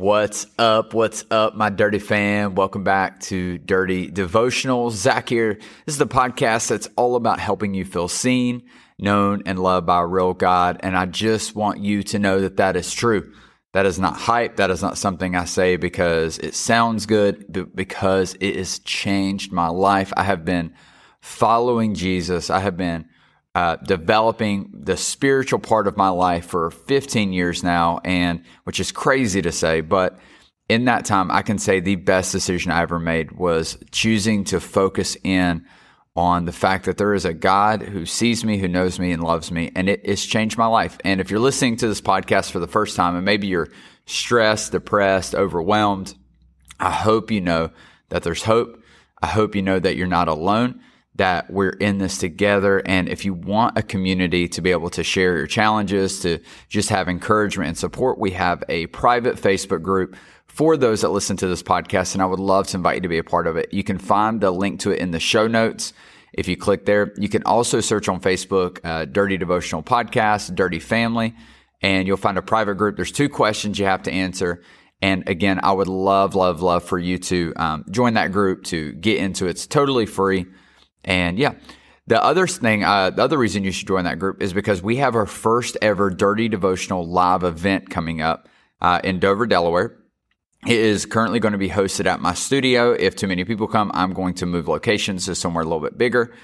What's up? What's up, my dirty fan? Welcome back to Dirty Devotionals. Zach here. This is the podcast that's all about helping you feel seen, known, and loved by a real God. And I just want you to know that that is true. That is not hype. That is not something I say because it sounds good, but because it has changed my life. I have been following Jesus. I have been uh, developing the spiritual part of my life for 15 years now, and which is crazy to say, but in that time, I can say the best decision I ever made was choosing to focus in on the fact that there is a God who sees me, who knows me, and loves me, and it, it's changed my life. And if you're listening to this podcast for the first time, and maybe you're stressed, depressed, overwhelmed, I hope you know that there's hope. I hope you know that you're not alone that we're in this together. And if you want a community to be able to share your challenges, to just have encouragement and support, we have a private Facebook group for those that listen to this podcast. And I would love to invite you to be a part of it. You can find the link to it in the show notes. If you click there, you can also search on Facebook, uh, Dirty Devotional Podcast, Dirty Family, and you'll find a private group. There's two questions you have to answer. And again, I would love, love, love for you to um, join that group to get into it. It's totally free. And yeah, the other thing, uh, the other reason you should join that group is because we have our first ever Dirty Devotional live event coming up uh, in Dover, Delaware. It is currently going to be hosted at my studio. If too many people come, I'm going to move locations to somewhere a little bit bigger.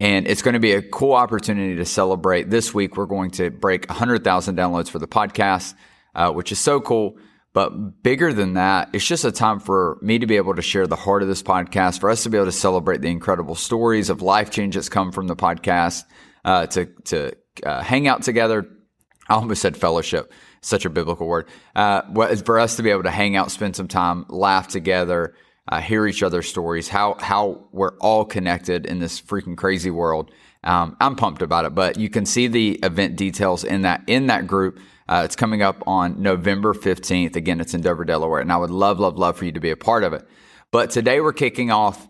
And it's going to be a cool opportunity to celebrate. This week, we're going to break 100,000 downloads for the podcast, uh, which is so cool. But bigger than that, it's just a time for me to be able to share the heart of this podcast, for us to be able to celebrate the incredible stories of life change that's come from the podcast, uh, to to uh, hang out together. I almost said fellowship, such a biblical word. Uh, for us to be able to hang out, spend some time, laugh together, uh, hear each other's stories, how how we're all connected in this freaking crazy world. Um, I'm pumped about it. But you can see the event details in that in that group. Uh, it's coming up on November 15th. Again, it's in Dover, Delaware, and I would love, love, love for you to be a part of it. But today we're kicking off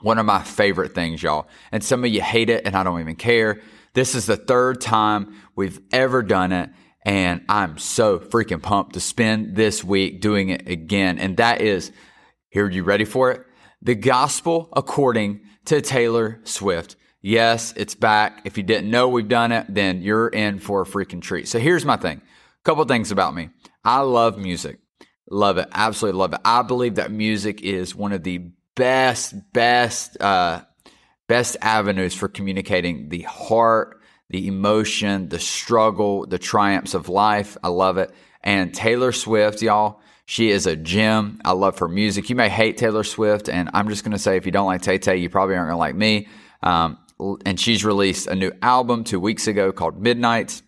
one of my favorite things, y'all. And some of you hate it, and I don't even care. This is the third time we've ever done it, and I'm so freaking pumped to spend this week doing it again. And that is, here, you ready for it? The gospel according to Taylor Swift. Yes, it's back. If you didn't know we've done it, then you're in for a freaking treat. So here's my thing. A couple things about me. I love music. Love it. Absolutely love it. I believe that music is one of the best, best, uh, best avenues for communicating the heart, the emotion, the struggle, the triumphs of life. I love it. And Taylor Swift, y'all, she is a gem. I love her music. You may hate Taylor Swift, and I'm just going to say if you don't like Tay Tay, you probably aren't going to like me. Um, and she's released a new album two weeks ago called Midnights.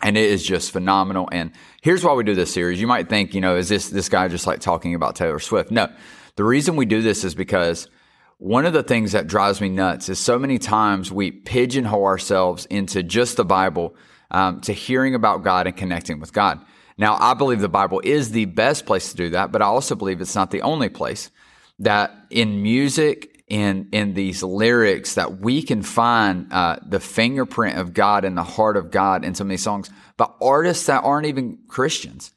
And it is just phenomenal. And here's why we do this series. You might think, you know, is this, this guy just like talking about Taylor Swift? No. The reason we do this is because one of the things that drives me nuts is so many times we pigeonhole ourselves into just the Bible, um, to hearing about God and connecting with God. Now, I believe the Bible is the best place to do that, but I also believe it's not the only place that in music in in these lyrics that we can find uh, the fingerprint of God and the heart of God in some of these songs, but artists that aren't even Christians.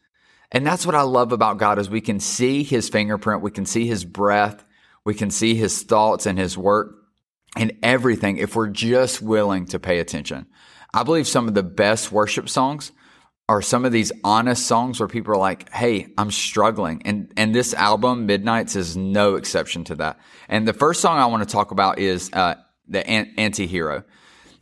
And that's what I love about God is we can see his fingerprint, we can see his breath, we can see his thoughts and his work and everything if we're just willing to pay attention. I believe some of the best worship songs are some of these honest songs where people are like, "Hey, I'm struggling," and and this album, Midnights, is no exception to that. And the first song I want to talk about is uh, the An- Anti-Hero,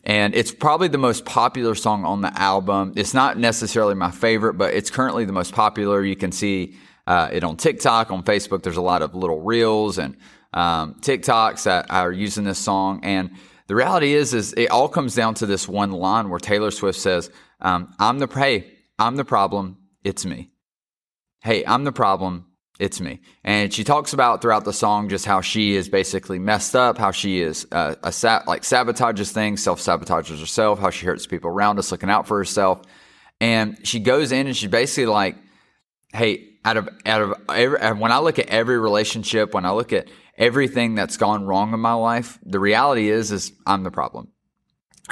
and it's probably the most popular song on the album. It's not necessarily my favorite, but it's currently the most popular. You can see uh, it on TikTok, on Facebook. There's a lot of little reels and um, TikToks that are using this song, and the reality is, is it all comes down to this one line where Taylor Swift says, um, "I'm the prey." I'm the problem. It's me. hey, I'm the problem. It's me. And she talks about throughout the song just how she is basically messed up, how she is uh, a sa- like sabotages things, self sabotages herself, how she hurts people around us, looking out for herself. And she goes in and she's basically like, hey, out of out of every, when I look at every relationship, when I look at everything that's gone wrong in my life, the reality is is I'm the problem.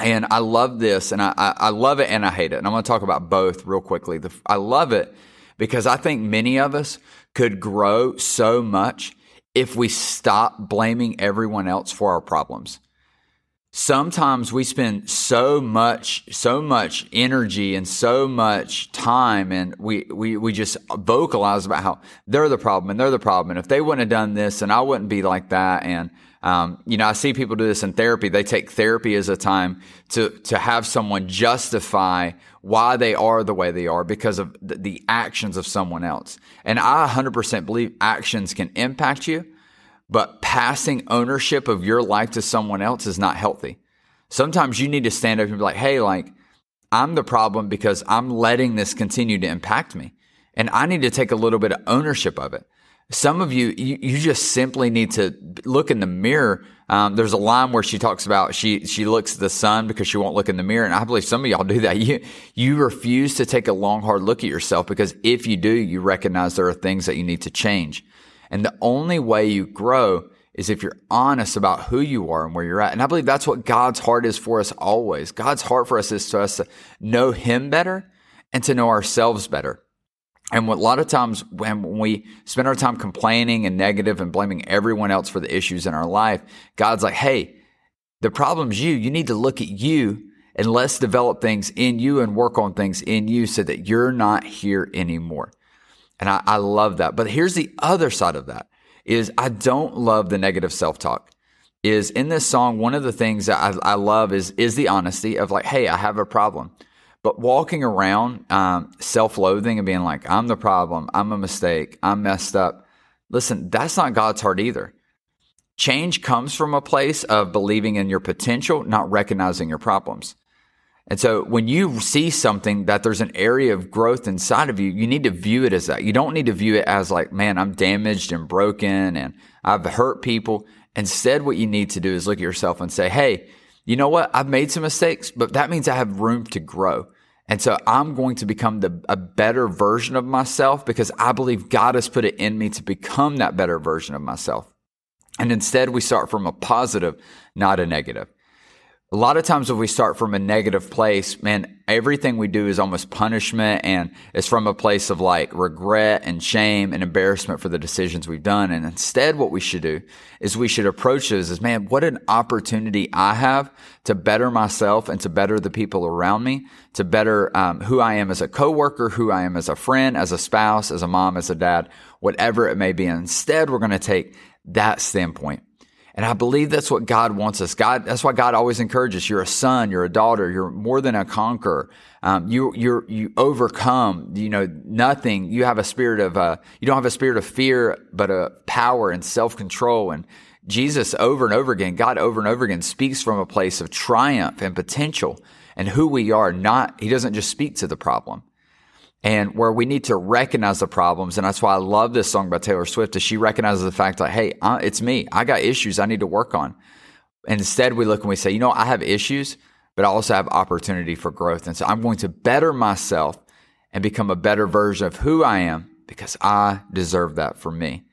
And I love this, and I, I love it, and I hate it. And I'm going to talk about both real quickly. The, I love it because I think many of us could grow so much if we stop blaming everyone else for our problems. Sometimes we spend so much, so much energy and so much time and we, we, we just vocalize about how they're the problem and they're the problem. And if they wouldn't have done this and I wouldn't be like that. And, um, you know, I see people do this in therapy. They take therapy as a time to, to have someone justify why they are the way they are because of the, the actions of someone else. And I 100% believe actions can impact you, but passing ownership of your life to someone else is not healthy. Sometimes you need to stand up and be like, Hey, like, I'm the problem because I'm letting this continue to impact me. And I need to take a little bit of ownership of it. Some of you, you, you just simply need to look in the mirror. Um, there's a line where she talks about she she looks at the sun because she won't look in the mirror, and I believe some of y'all do that. You you refuse to take a long hard look at yourself because if you do, you recognize there are things that you need to change, and the only way you grow is if you're honest about who you are and where you're at. And I believe that's what God's heart is for us always. God's heart for us is to us to know Him better and to know ourselves better. And a lot of times when we spend our time complaining and negative and blaming everyone else for the issues in our life, God's like, Hey, the problem's you. You need to look at you and let's develop things in you and work on things in you so that you're not here anymore. And I, I love that. But here's the other side of that is I don't love the negative self-talk. Is in this song, one of the things that I, I love is, is the honesty of like, Hey, I have a problem. But walking around um, self loathing and being like, I'm the problem, I'm a mistake, I'm messed up. Listen, that's not God's heart either. Change comes from a place of believing in your potential, not recognizing your problems. And so when you see something that there's an area of growth inside of you, you need to view it as that. You don't need to view it as like, man, I'm damaged and broken and I've hurt people. Instead, what you need to do is look at yourself and say, Hey, you know what? I've made some mistakes, but that means I have room to grow. And so I'm going to become the, a better version of myself because I believe God has put it in me to become that better version of myself. And instead we start from a positive, not a negative a lot of times when we start from a negative place, man, everything we do is almost punishment and it's from a place of like regret and shame and embarrassment for the decisions we've done. And instead, what we should do is we should approach this as, man, what an opportunity I have to better myself and to better the people around me, to better um, who I am as a coworker, who I am as a friend, as a spouse, as a mom, as a dad, whatever it may be. And instead, we're going to take that standpoint and I believe that's what God wants us. God, that's why God always encourages. You're a son, you're a daughter, you're more than a conqueror. Um, you, you you overcome, you know, nothing. You have a spirit of, uh, you don't have a spirit of fear, but a power and self-control. And Jesus over and over again, God over and over again speaks from a place of triumph and potential and who we are. Not, he doesn't just speak to the problem and where we need to recognize the problems. And that's why I love this song by Taylor Swift is she recognizes the fact that, Hey, uh, it's me. I got issues I need to work on. And instead we look and we say, you know, I have issues, but I also have opportunity for growth. And so I'm going to better myself and become a better version of who I am because I deserve that for me.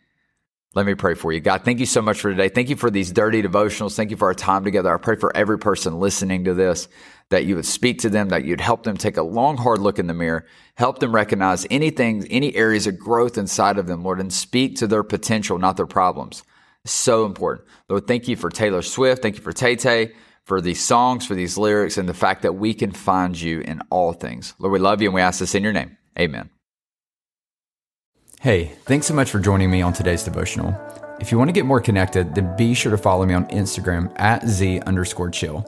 Let me pray for you. God, thank you so much for today. Thank you for these dirty devotionals. Thank you for our time together. I pray for every person listening to this that you would speak to them, that you'd help them take a long, hard look in the mirror, help them recognize anything, any areas of growth inside of them, Lord, and speak to their potential, not their problems. so important. Lord, thank you for Taylor Swift. Thank you for Tay Tay, for these songs, for these lyrics, and the fact that we can find you in all things. Lord, we love you and we ask this in your name. Amen. Hey, thanks so much for joining me on today's devotional. If you want to get more connected, then be sure to follow me on Instagram at Z underscore chill.